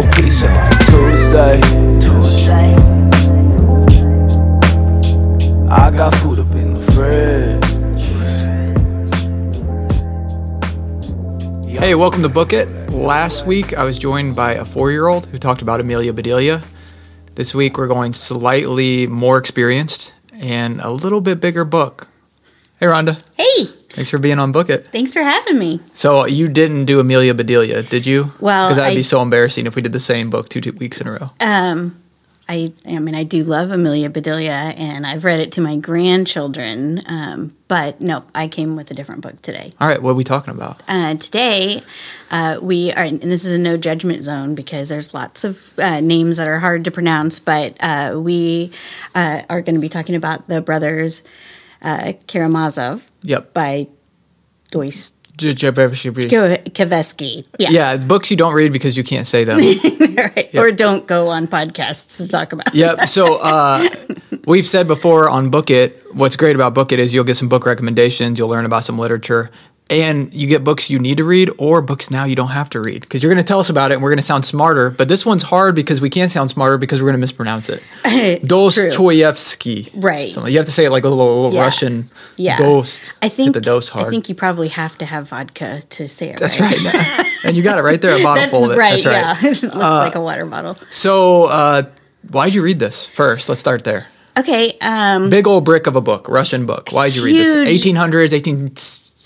no pizza like Tuesday. Tuesday. I got food up in the fridge. Hey, welcome to Book It. Last week I was joined by a four year old who talked about Amelia Bedelia. This week we're going slightly more experienced and a little bit bigger book. Hey, Rhonda. Thanks for being on Book It. thanks for having me. So you didn't do Amelia Bedelia, did you? Well, because that'd I- be so embarrassing if we did the same book two, two weeks in a row. Um, I, I mean, I do love Amelia Bedelia, and I've read it to my grandchildren. Um, but no, I came with a different book today. All right, what are we talking about? Uh, today, uh, we are, and this is a no judgment zone because there's lots of uh, names that are hard to pronounce, but uh, we uh, are going to be talking about the brothers uh, Karamazov Yep. by J- Kavesky. Yeah. Yeah, books you don't read because you can't say them. right. Or don't go on podcasts to talk about. Yep. So uh, we've said before on Book It, what's great about Book It is you'll get some book recommendations, you'll learn about some literature, and you get books you need to read or books now you don't have to read because you're going to tell us about it and we're going to sound smarter. But this one's hard because we can't sound smarter because we're going to mispronounce it. Dostoevsky. Right. Something. You have to say it like a little, little Yeah. Russian. Yeah. Dost. I think Get the dose hard. I think you probably have to have vodka to say it That's right. right. and you got it right there, a bottle full of it. right, That's right. yeah. it looks like a water bottle. So, uh, why'd you read this first? Let's start there. Okay, um Big old brick of a book, Russian book. Why'd you read this? Huge. 1800s,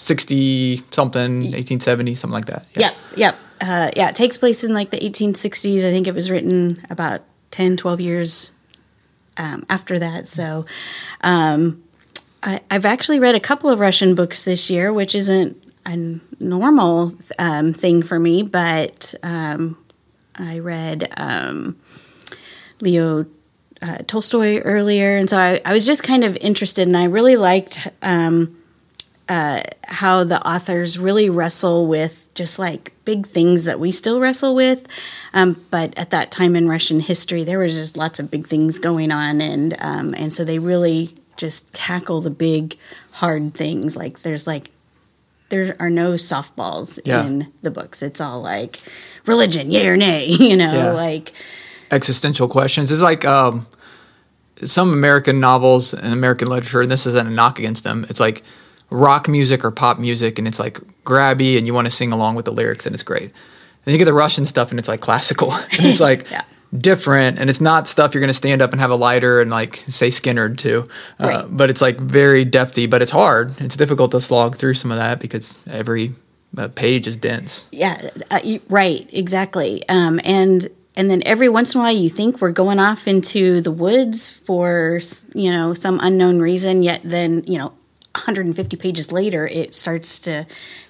1860 something, 1870, something like that. yep, yep. Uh, yeah, it takes place in like the 1860s. I think it was written about 10, 12 years um, after that. So um, I, I've actually read a couple of Russian books this year, which isn't a normal um, thing for me, but um, I read um, Leo uh, Tolstoy earlier, and so I, I was just kind of interested, and I really liked um, uh, how the authors really wrestle with just like big things that we still wrestle with. Um, but at that time in Russian history, there was just lots of big things going on, and um, and so they really just tackle the big hard things. Like there's like there are no softballs Yeah. in the books. It's all like religion, yay or nay, you know, Yeah. like Existential questions. It's like um, some American novels and American literature, and this isn't a knock against them. It's like rock music or pop music, and it's like grabby, and you want to sing along with the lyrics, and it's great. And you get the Russian stuff, and it's like classical, and it's like Yeah. different, and it's not stuff you're going to stand up and have a lighter and like say Skinner to. Uh, Right. But it's like very depthy, but it's hard. It's difficult to slog through some of that because every uh, page is dense. Yeah, uh, you- right, exactly. Um, and and then every once in a while, you think we're going off into the woods for you know some unknown reason. Yet then you know, 150 pages later, it starts to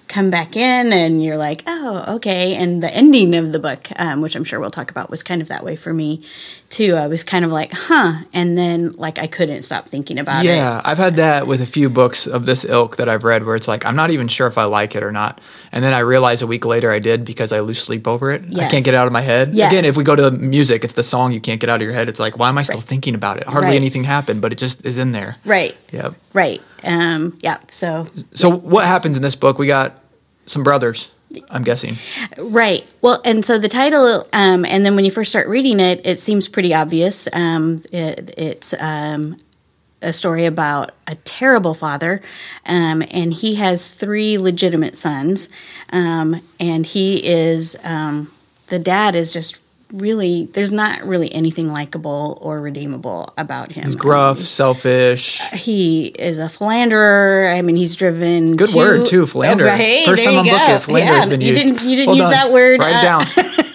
come back in, and you're like, oh, okay. And the ending of the book, um, which I'm sure we'll talk about, was kind of that way for me too. I was kind of like, huh, and then like I couldn't stop thinking about it. Yeah, I've had that with a few books of this ilk that I've read where it's like I'm not even sure if I like it or not, and then I realize a week later I did because I lose sleep over it. I can't get it out of my head. Yes. Again, if we go to the music, it's the song you can't get out of your head. It's like why am I still thinking about it? Hardly Right. anything happened, but it just is in there. Right. Yep. Right. Um, yeah. So So what happens in this book? We got some brothers. I'm guessing. Right. Well, and so the title, um, and then when you first start reading it, it seems pretty obvious. Um, it, it's um, a story about a terrible father, um, and he has three legitimate sons, um, and he is um, the dad is just really there's not really anything likable or redeemable about him. He's gruff, selfish. He is a philanderer. I mean, he's driven. Good to- word too, philander. Oh, right, First there time you on Book go. It, philander has Yeah, been you used. Didn't, you didn't use that word. Write it uh, down.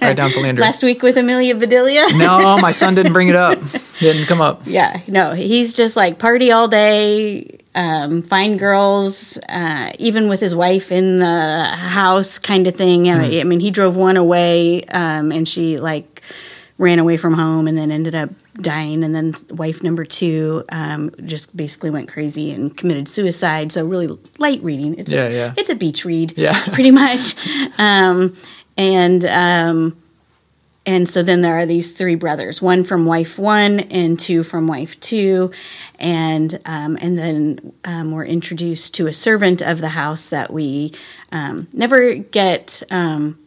Write down philander. last week with Amelia Bedelia. no, my son didn't bring it up. Didn't come up. yeah, no, he's just like party all day, um, find girls, uh, even with his wife in the house, kind of thing. I mean, he drove one away, um, and she like ran away from home, and then ended up dying. And then wife number two um, just basically went crazy and committed suicide. So really light reading. It's Yeah, a, yeah. It's a beach read. Yeah. pretty much. Um, and um, and so then there are these three brothers, one from wife one and two from wife two, and um, and then um, we're introduced to a servant of the house that we um, never get um,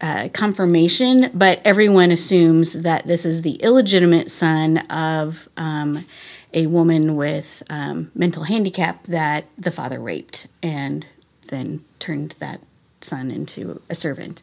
uh, confirmation, but everyone assumes that this is the illegitimate son of um, a woman with um, mental handicap that the father raped and then turned that son into a servant.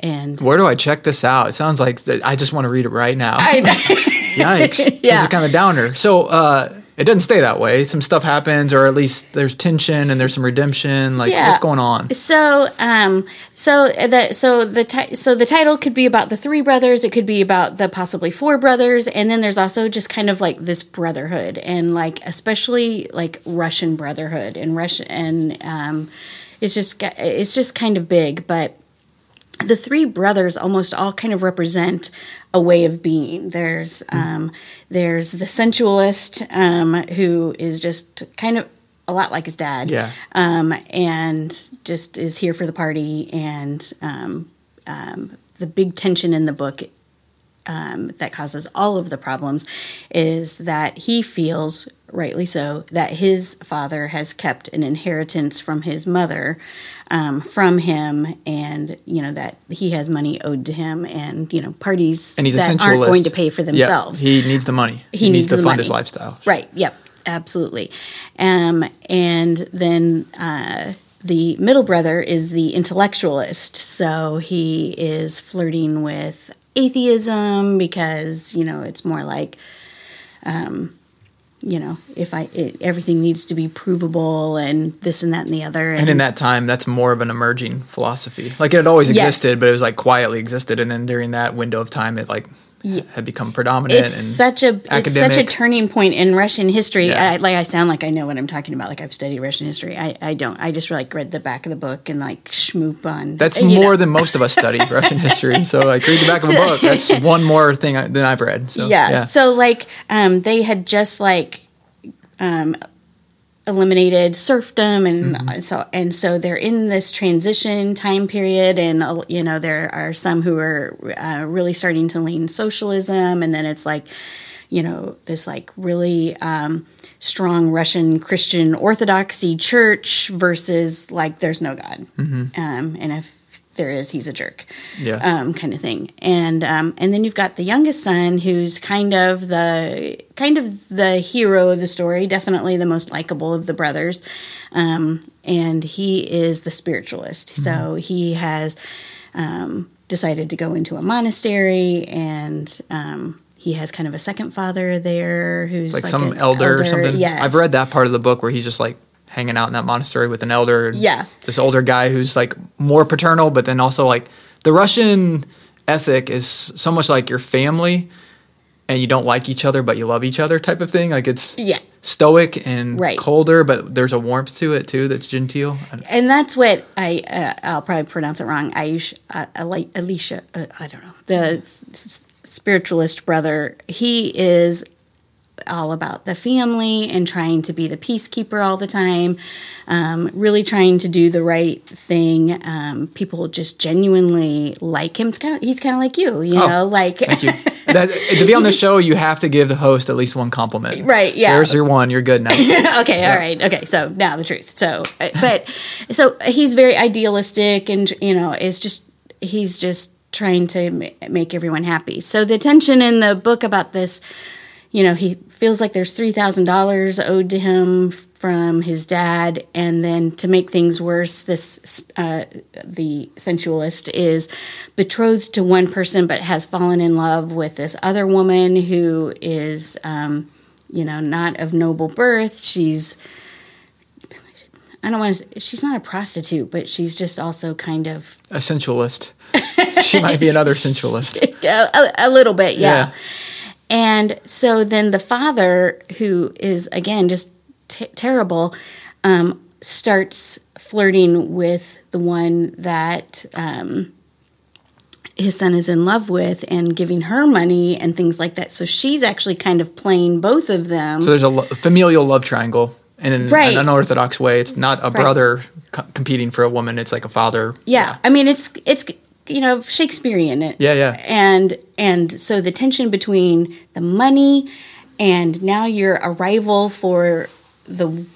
And Where do I check this out? It sounds like I just want to read it right now. I, Yikes. Yeah. This is kind of downer. So uh, it doesn't stay that way. Some stuff happens, or at least there's tension and there's some redemption. Like, Yeah. what's going on? So, um, so the so the ti- so the title could be about the three brothers. It could be about the possibly four brothers, and then there's also just kind of like this brotherhood, and like especially like Russian brotherhood and Russian, and um, it's just it's just kind of big, but the three brothers almost all kind of represent a way of being. There's um, there's the sensualist um, who is just kind of a lot like his dad, Yeah. um, and just is here for the party. And um, um, the big tension in the book um, that causes all of the problems is that he feels, rightly so, that his father has kept an inheritance from his mother um, from him, and you know that he has money owed to him, and you know parties And he's that aren't going to pay for themselves. Yeah, he needs the money. He, needs, needs to fund his lifestyle. Right. Yep. Absolutely. Um, and then uh, the middle brother is the intellectualist. So he is flirting with atheism because you know it's more like, um, you know, if I it, everything needs to be provable and this and that and the other. And in that time, that's more of an emerging philosophy. Like it had always Yes. existed, but it was like quietly existed. And then during that window of time, it like Yeah. had become predominant. it's and such a it's such a turning point in Russian history. Yeah. I, like I sound like I know what I'm talking about. Like I've studied Russian history. I, I don't. I just like read the back of the book and like schmoop on. That's you know. more than most of us study Russian history. So like read the back of a book. That's one more thing I, than I've read. So yeah. So like um, they had just like um, eliminated serfdom and Mm-hmm. so and so they're in this transition time period and uh, you know there are some who are uh, really starting to lean socialism and then it's like you know this like really um, strong Russian Christian Orthodoxy church versus like there's no God um, and if there is he's a jerk. Yeah. um, kind of thing. And um, and then you've got the youngest son, who's kind of the kind of the hero of the story, definitely the most likable of the brothers. Um, and he is the spiritualist. Mm-hmm. So he has um, decided to go into a monastery, and um, he has kind of a second father there, who's like, like, some an elder, or something. Yes. I've read that part of the book where he's just like hanging out in that monastery with an elder. and Yeah. This older guy who's like more paternal, but then also like the Russian ethic is so much like your family and you don't like each other, but you love each other type of thing. Like it's Yeah. stoic and Right. colder, but there's a warmth to it too that's genteel. And that's what I uh, I'll probably pronounce it wrong. Aish, uh, Ali- Alicia, uh, I don't know the spiritualist brother. He is all about the family and trying to be the peacekeeper all the time. Um, really trying to do the right thing. Um, people just genuinely like him. It's kind of he's kind of like you, you Oh, know, like Thank you. That, to be on the show, you have to give the host at least one compliment. Right, yeah. There's your one. You're good now. okay, all right, okay. So now the truth. So, uh, but so he's very idealistic, and you know, is just he's just trying to make everyone happy. So the tension in the book about this, you know, he feels like there's three thousand dollars owed to him from his dad, and then to make things worse, this uh, the sensualist is betrothed to one person, but has fallen in love with this other woman who is. Um, you know, not of noble birth. She's, I don't want to, say she's not a prostitute, but she's just also kind of A sensualist. She might be another sensualist. a, a, a little bit, yeah. Yeah. And so then the father, who is again just t- terrible, um, starts flirting with the one that um, his son is in love with and giving her money and things like that. So she's actually kind of playing both of them. So there's a lo- familial love triangle. And in Right. an unorthodox way, it's not a brother co- competing for a woman. It's like a father. yeah. I mean, it's it's you know Shakespearean. It, Yeah, yeah. And and so the tension between the money and now you're a rival for the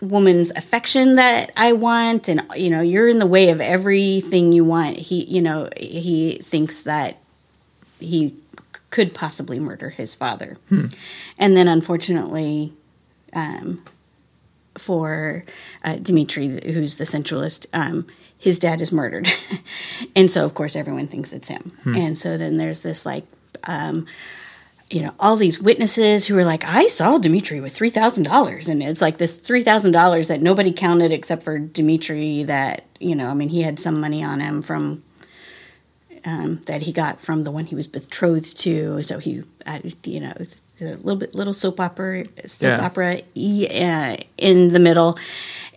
woman's affection that I want and you know you're in the way of everything you want he you know he thinks that he could possibly murder his father and then unfortunately um, for uh, Dimitri who's the sensualist um, his dad is murdered and so of course everyone thinks it's him and so then there's this like um, you know, all these witnesses who are like, I saw Dimitri with three thousand dollars, and it's like this three thousand dollars that nobody counted except for Dimitri. That you know, I mean, he had some money on him from um, that he got from the one he was betrothed to. So he, uh, you know, a little bit little soap opera, soap Yeah. opera uh, in the middle.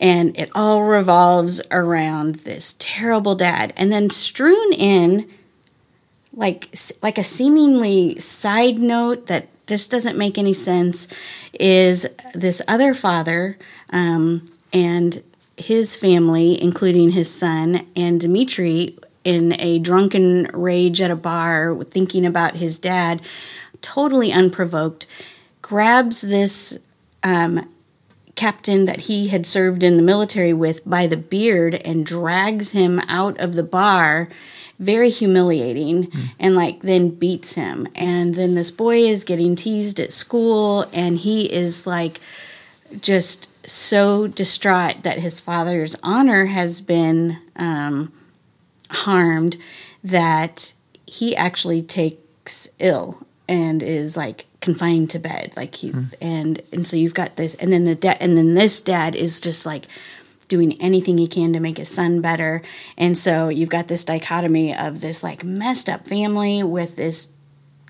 And it all revolves around this terrible dad, and then strewn in like like a seemingly side note that just doesn't make any sense is this other father um, and his family, including his son and Dimitri, in a drunken rage at a bar, thinking about his dad, totally unprovoked, grabs this um, captain that he had served in the military with by the beard and drags him out of the bar. Very humiliating. And like then beats him. And then this boy is getting teased at school and he is like just so distraught that his father's honor has been um, harmed that he actually takes ill and is like confined to bed like he and and so you've got this and then the dad and then this dad is just like doing anything he can to make his son better and so you've got this dichotomy of this like messed up family with this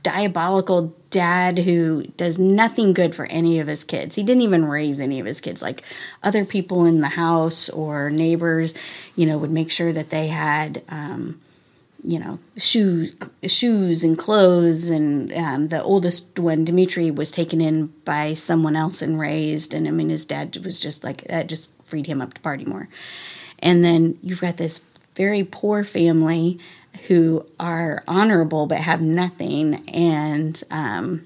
diabolical dad who does nothing good for any of his kids. He didn't even raise any of his kids. Like other people in the house or neighbors, you know, would make sure that they had, um, you know, shoes, shoes and clothes. And um, the oldest one, Dimitri, was taken in by someone else and raised. And I mean, his dad was just like that, just freed him up to party more. And then you've got this very poor family who are honorable but have nothing, and um,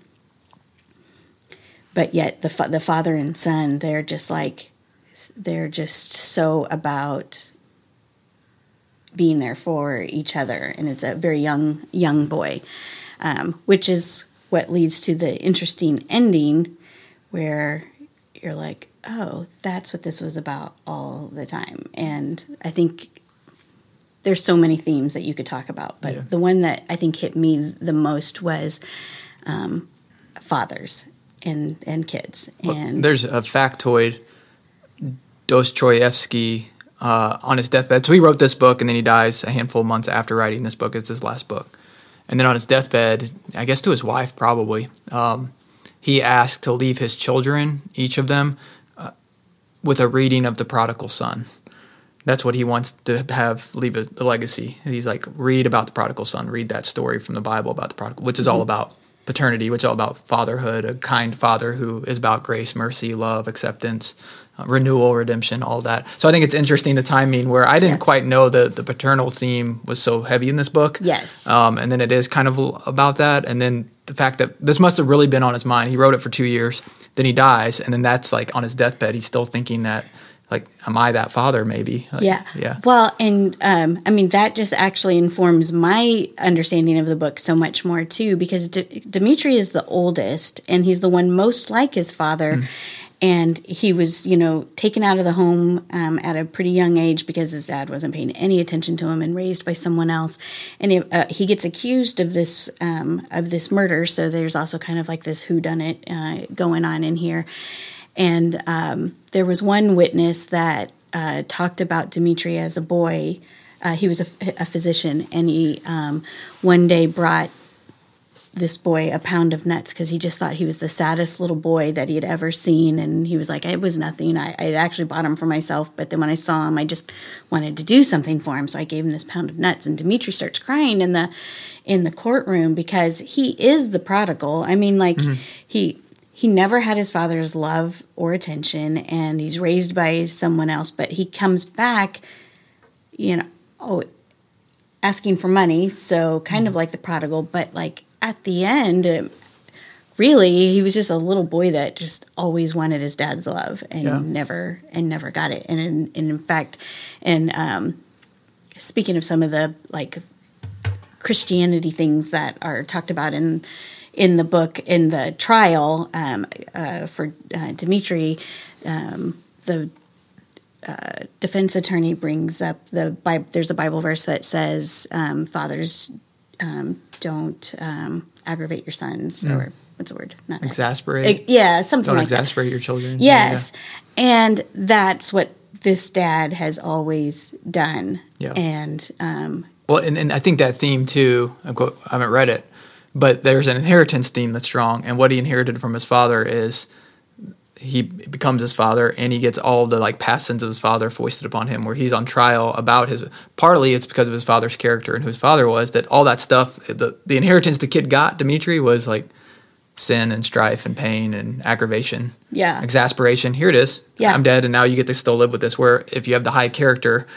but yet the fa- the father and son they're just like they're just so about being there for each other, and it's a very young young boy, um, which is what leads to the interesting ending where you're like, oh, that's what this was about all the time. And I think there's so many themes that you could talk about, but Yeah. the one that I think hit me the most was um, fathers and and kids. And There's a factoid. Dostoevsky uh, on his deathbed. So he wrote this book, and then he dies a handful of months after writing this book. It's his last book. And then on his deathbed, I guess to his wife probably, um, he asked to leave his children, each of them, uh, with a reading of the Prodigal Son. That's what he wants to have leave a, the legacy. He's like, read about the prodigal son, read that story from the Bible about the prodigal, which is all about paternity, which is all about fatherhood, a kind father who is about grace, mercy, love, acceptance, uh, renewal, redemption, all that. So I think it's interesting the timing where I didn't Yeah. quite know that the paternal theme was so heavy in this book. Yes. Um, and then it is kind of about that. And then the fact that this must have really been on his mind. He wrote it for two years, then he dies, and then that's like on his deathbed, he's still thinking that, like, am I that father? Maybe. Like, yeah. Yeah. Well, and um, I mean, that just actually informs my understanding of the book so much more, too, because D- Dimitri is the oldest and he's the one most like his father. Mm. And he was, you know, taken out of the home um, at a pretty young age because his dad wasn't paying any attention to him and raised by someone else. And he, uh, he gets accused of this um, of this murder. So there's also kind of like this who whodunit uh, going on in here. And um, there was one witness that uh, talked about Dimitri as a boy. Uh, he was a, a physician, and he um, one day brought this boy a pound of nuts because he just thought he was the saddest little boy that he had ever seen. And he was like, it was nothing. I, I had actually bought him for myself, but then when I saw him, I just wanted to do something for him. So I gave him this pound of nuts. And Dimitri starts crying in the in the courtroom because he is the prodigal. I mean, like mm-hmm. he he never had his father's love or attention, and he's raised by someone else. But he comes back, you know, oh, asking for money. So kind of mm-hmm. like the prodigal, but like at the end, really he was just a little boy that just always wanted his dad's love and Yeah. never and never got it. And in, and in fact, and um, speaking of some of the like Christianity things that are talked about in in the book in the trial um, uh, for uh, Dimitri, um, the uh, defense attorney brings up the Bible. There's a Bible verse that says, um, "Fathers, um, don't um, aggravate your sons," or what's the word? Not Exasperate. Ag- yeah, something like that. Don't like that. exasperate your children. Yes. And that's what this dad has always done. Yeah. And um, Well, and, and I think that theme too. I haven't read it, but there's an inheritance theme that's strong, and what he inherited from his father is he becomes his father, and he gets all the like past sins of his father foisted upon him. Where he's on trial about his. Partly, it's because of his father's character and who his father was. That all that stuff, the the inheritance the kid got, Dimitri, was like sin and strife and pain and aggravation. Yeah. Exasperation. Here it is. Yeah. I'm dead, and now you get to still live with this. Where if you have the high character,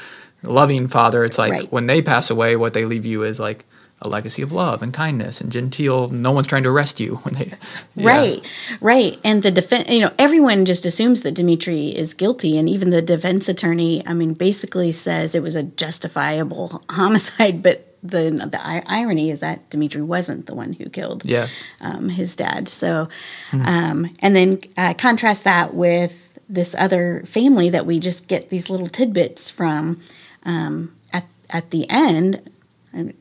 loving father, it's like Right. when they pass away, what they leave you is like a legacy of love and kindness and genteel. No one's trying to arrest you when they. Yeah. Right, right. And the defense, you know, everyone just assumes that Dimitri is guilty. And even the defense attorney, I mean, basically says it was a justifiable homicide. But the, the i- irony is that Dimitri wasn't the one who killed Yeah. um, his dad. So, um, and then uh, contrast that with this other family that we just get these little tidbits from um, at, at the end. And,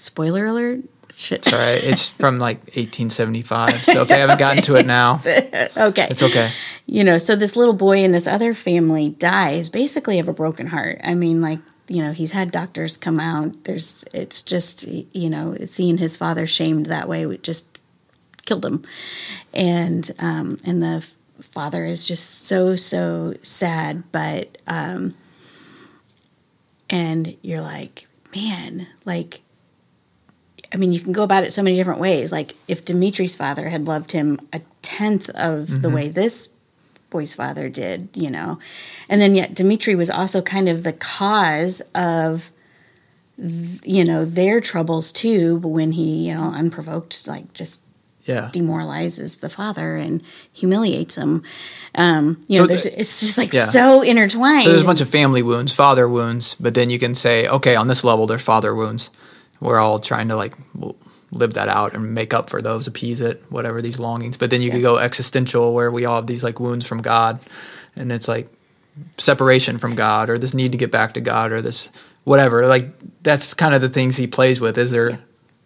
spoiler alert. Shit. It's all right. It's from like 1875. So if they haven't gotten to it now, okay. it's okay. you know, so this little boy in this other family dies basically of a broken heart. I mean, like, you know, he's had doctors come out. There's, it's just, you know, seeing his father shamed that way just killed him. And, um, and the father is just so, so sad. But, um, and you're like, man, like, I mean, you can go about it so many different ways. Like, if Dimitri's father had loved him a tenth of the way this boy's father did, you know, and then yet Dimitri was also kind of the cause of, you know, their troubles too. But when he, you know, unprovoked, like just Yeah. demoralizes the father and humiliates him, um, you know, So there's, the- it's just like yeah. so intertwined. So there's a bunch of family wounds, father wounds, but then you can say, okay, on this level, there's father wounds. We're all trying to like live that out and make up for those, appease it, whatever these longings. But then you could go existential, where we all have these like wounds from God, and it's like separation from God, or this need to get back to God, or this whatever. Like that's kind of the things he plays with. Is there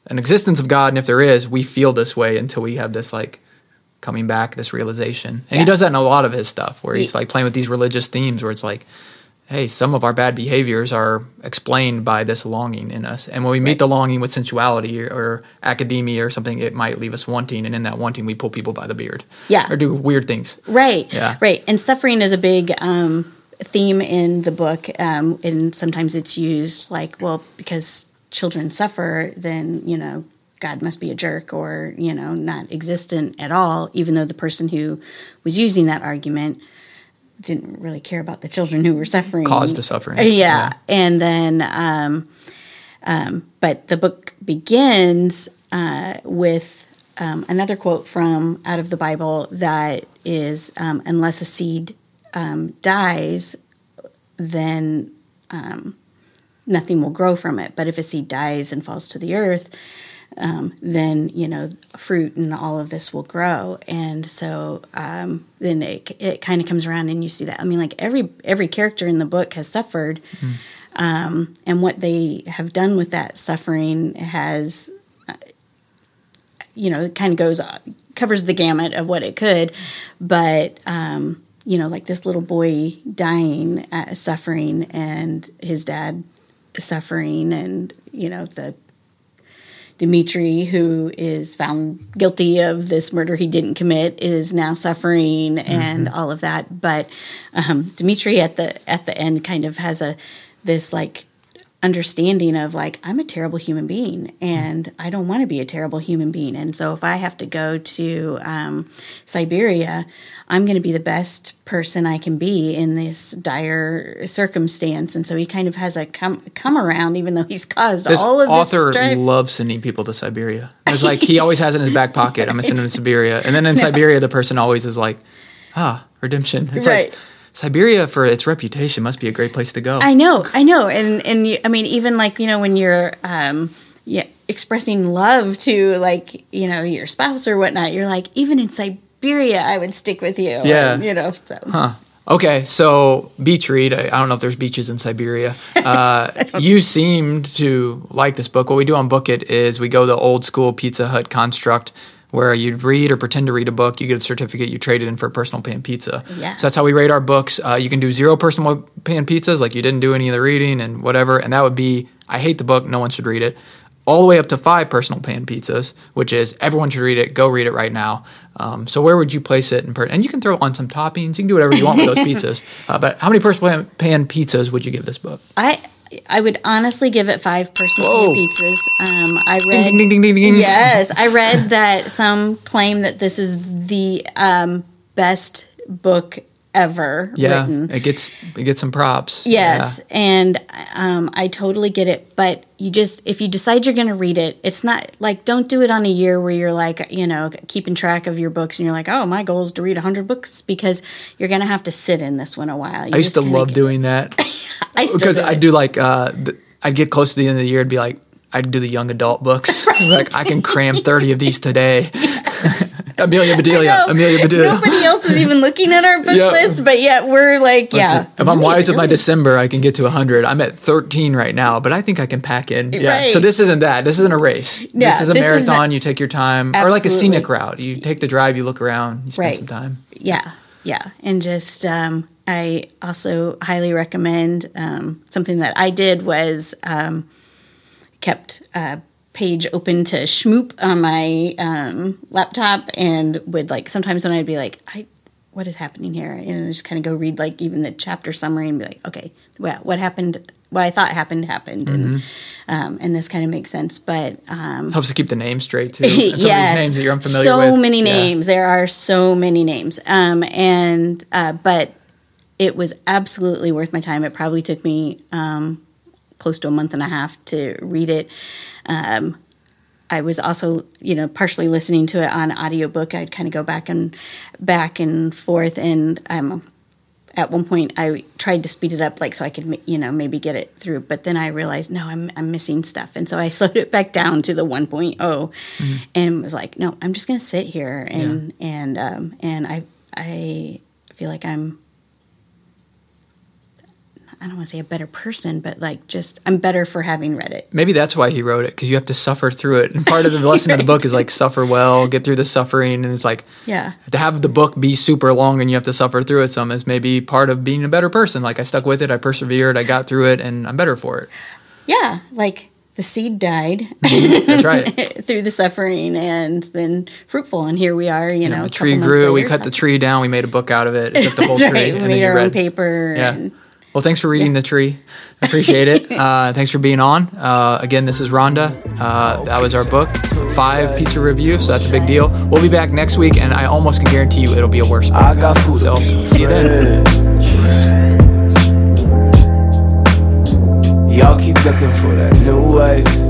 an existence of God? And if there is, we feel this way until we have this like coming back, this realization. And Yeah. he does that in a lot of his stuff, where he's like playing with these religious themes, where it's like, hey, some of our bad behaviors are explained by this longing in us. And when we meet the longing with sensuality or, or academia or something, it might leave us wanting. And in that wanting, we pull people by the beard. Yeah. Or do weird things. Right. Yeah. Right. And suffering is a big um, theme in the book, um, and sometimes it's used like, well, because children suffer, then you know God must be a jerk or you know not existent at all. Even though the person who was using that argument didn't really care about the children who were suffering, Caused the suffering. Uh, Yeah. Yeah. And then, um, um, but the book begins uh, with um, another quote from out of the Bible that is, um, "Unless a seed um, dies, then um, nothing will grow from it. But if a seed dies and falls to the earth, um, then you know fruit and all of this will grow. And so um, then it, it kind of comes around and you see that. I mean like every every character in the book has suffered um, and what they have done with that suffering has you know kind of goes covers the gamut of what it could. But um, you know like this little boy dying uh, suffering and his dad suffering and you know the Dimitri, who is found guilty of this murder he didn't commit, is now suffering and all of that. But um, Dimitri at the at the end kind of has a this like understanding of like I'm a terrible human being and I don't want to be a terrible human being and so if I have to go to um, Siberia I'm going to be the best person I can be in this dire circumstance and so he kind of has a come come around even though he's caused This all of author this strife loves sending people to Siberia. It's like he always has it in his back pocket. I'm gonna send him to Siberia, and then in Siberia, the person always is like, "Ah, redemption." It's Right. like Siberia, for its reputation, must be a great place to go. I know, I know, and and you, I mean, even like you know when you're um, yeah expressing love to like you know your spouse or whatnot, you're like even in Siberia, I would stick with you. Yeah. you know. So Huh. Okay, so beach read. I I don't know if there's beaches in Siberia. Uh, you seemed to like this book. What we do on Book It is we go the old school Pizza Hut construct where you'd read or pretend to read a book, you get a certificate, you trade it in for a personal pan pizza. Yeah. So that's how we rate our books. Uh, you can do zero personal pan pizzas, like you didn't do any of the reading and whatever, and that would be I hate the book, no one should read it. All the way up to five personal pan pizzas, which is everyone should read it. Go read it right now. Um, so where would you place it? In per- and you can throw on some toppings. You can do whatever you want with those pizzas. Uh, but how many personal pan, pan pizzas would you give this book? I I would honestly give it five personal pizzas. Um, I read. Ding ding. ding. Yes, I read that some claim that this is the um, best book ever Yeah, written. it gets it gets some props. Yes, and um, I totally get it. But you just, if you decide you're going to read it, it's not like don't do it on a year where you're like, you know, keeping track of your books and you're like, oh, my goal is to read 100 books because you're going to have to sit in this one a while. You I used to love doing that. I still because do I do like uh, I'd get close to the end of the year, I'd be like, I'd do the young adult books. Like I can cram thirty of these today. Amelia Bedelia, Amelia Bedelia. Nobody else is even looking at our book Yeah. list, but yet we're like, yeah. If I'm wise with my. December, I can get to 100. I'm at 13 right now, but I think I can pack in. Yeah. Right. So this isn't that. This isn't a race. Yeah, this is a this marathon. not- you take your time, or like a scenic route. You take the drive, you look around, you spend Right. some time. Yeah, yeah, and just um, I also highly recommend um, something that I did was um, kept a page open to Shmoop on my um, laptop and would like sometimes when I'd be like I. What is happening here? And just kind of go read like even the chapter summary and be like, okay, well, what happened? What I thought happened happened, and um, and this kind of makes sense. But um, Helps to keep the name straight too. And some of these names that you're unfamiliar so with. So many Yeah. names. There are so many names. Um, and uh, but it was absolutely worth my time. It probably took me um, close to a month and a half to read it. Um, I was also, you know, partially listening to it on audiobook. I'd kind of go back and back and forth, and um, at one point I tried to speed it up, like so I could, you know, maybe get it through. But then I realized, no, I'm I'm missing stuff, and so I slowed it back down to the 1.0, and was like, no, I'm just gonna sit here and and um, and I I feel like I'm. I don't want to say a better person, but like just I'm better for having read it. Maybe that's why he wrote it because you have to suffer through it. And part of the lesson of the book is like suffer well, get through the suffering, and it's like Yeah. to have the book be super long and you have to suffer through it some is maybe part of being a better person. Like I stuck with it, I persevered, I got through it, and I'm better for it. Yeah, like the seed died mm-hmm. That's right. through the suffering and then fruitful, and here we are. You know, the tree grew. We cut the tree down. We made a book out of it. It took the whole That's tree. We and then made our own paper. Yeah. And Well, thanks for reading the tree. I appreciate it. Uh, thanks for being on. Uh, again, this is Rhonda. Uh, that was our book, five pizza review. So that's a big deal. We'll be back next week, and I almost can guarantee you it'll be a worse book. I got food. So see you then. Y'all keep looking for that new wave.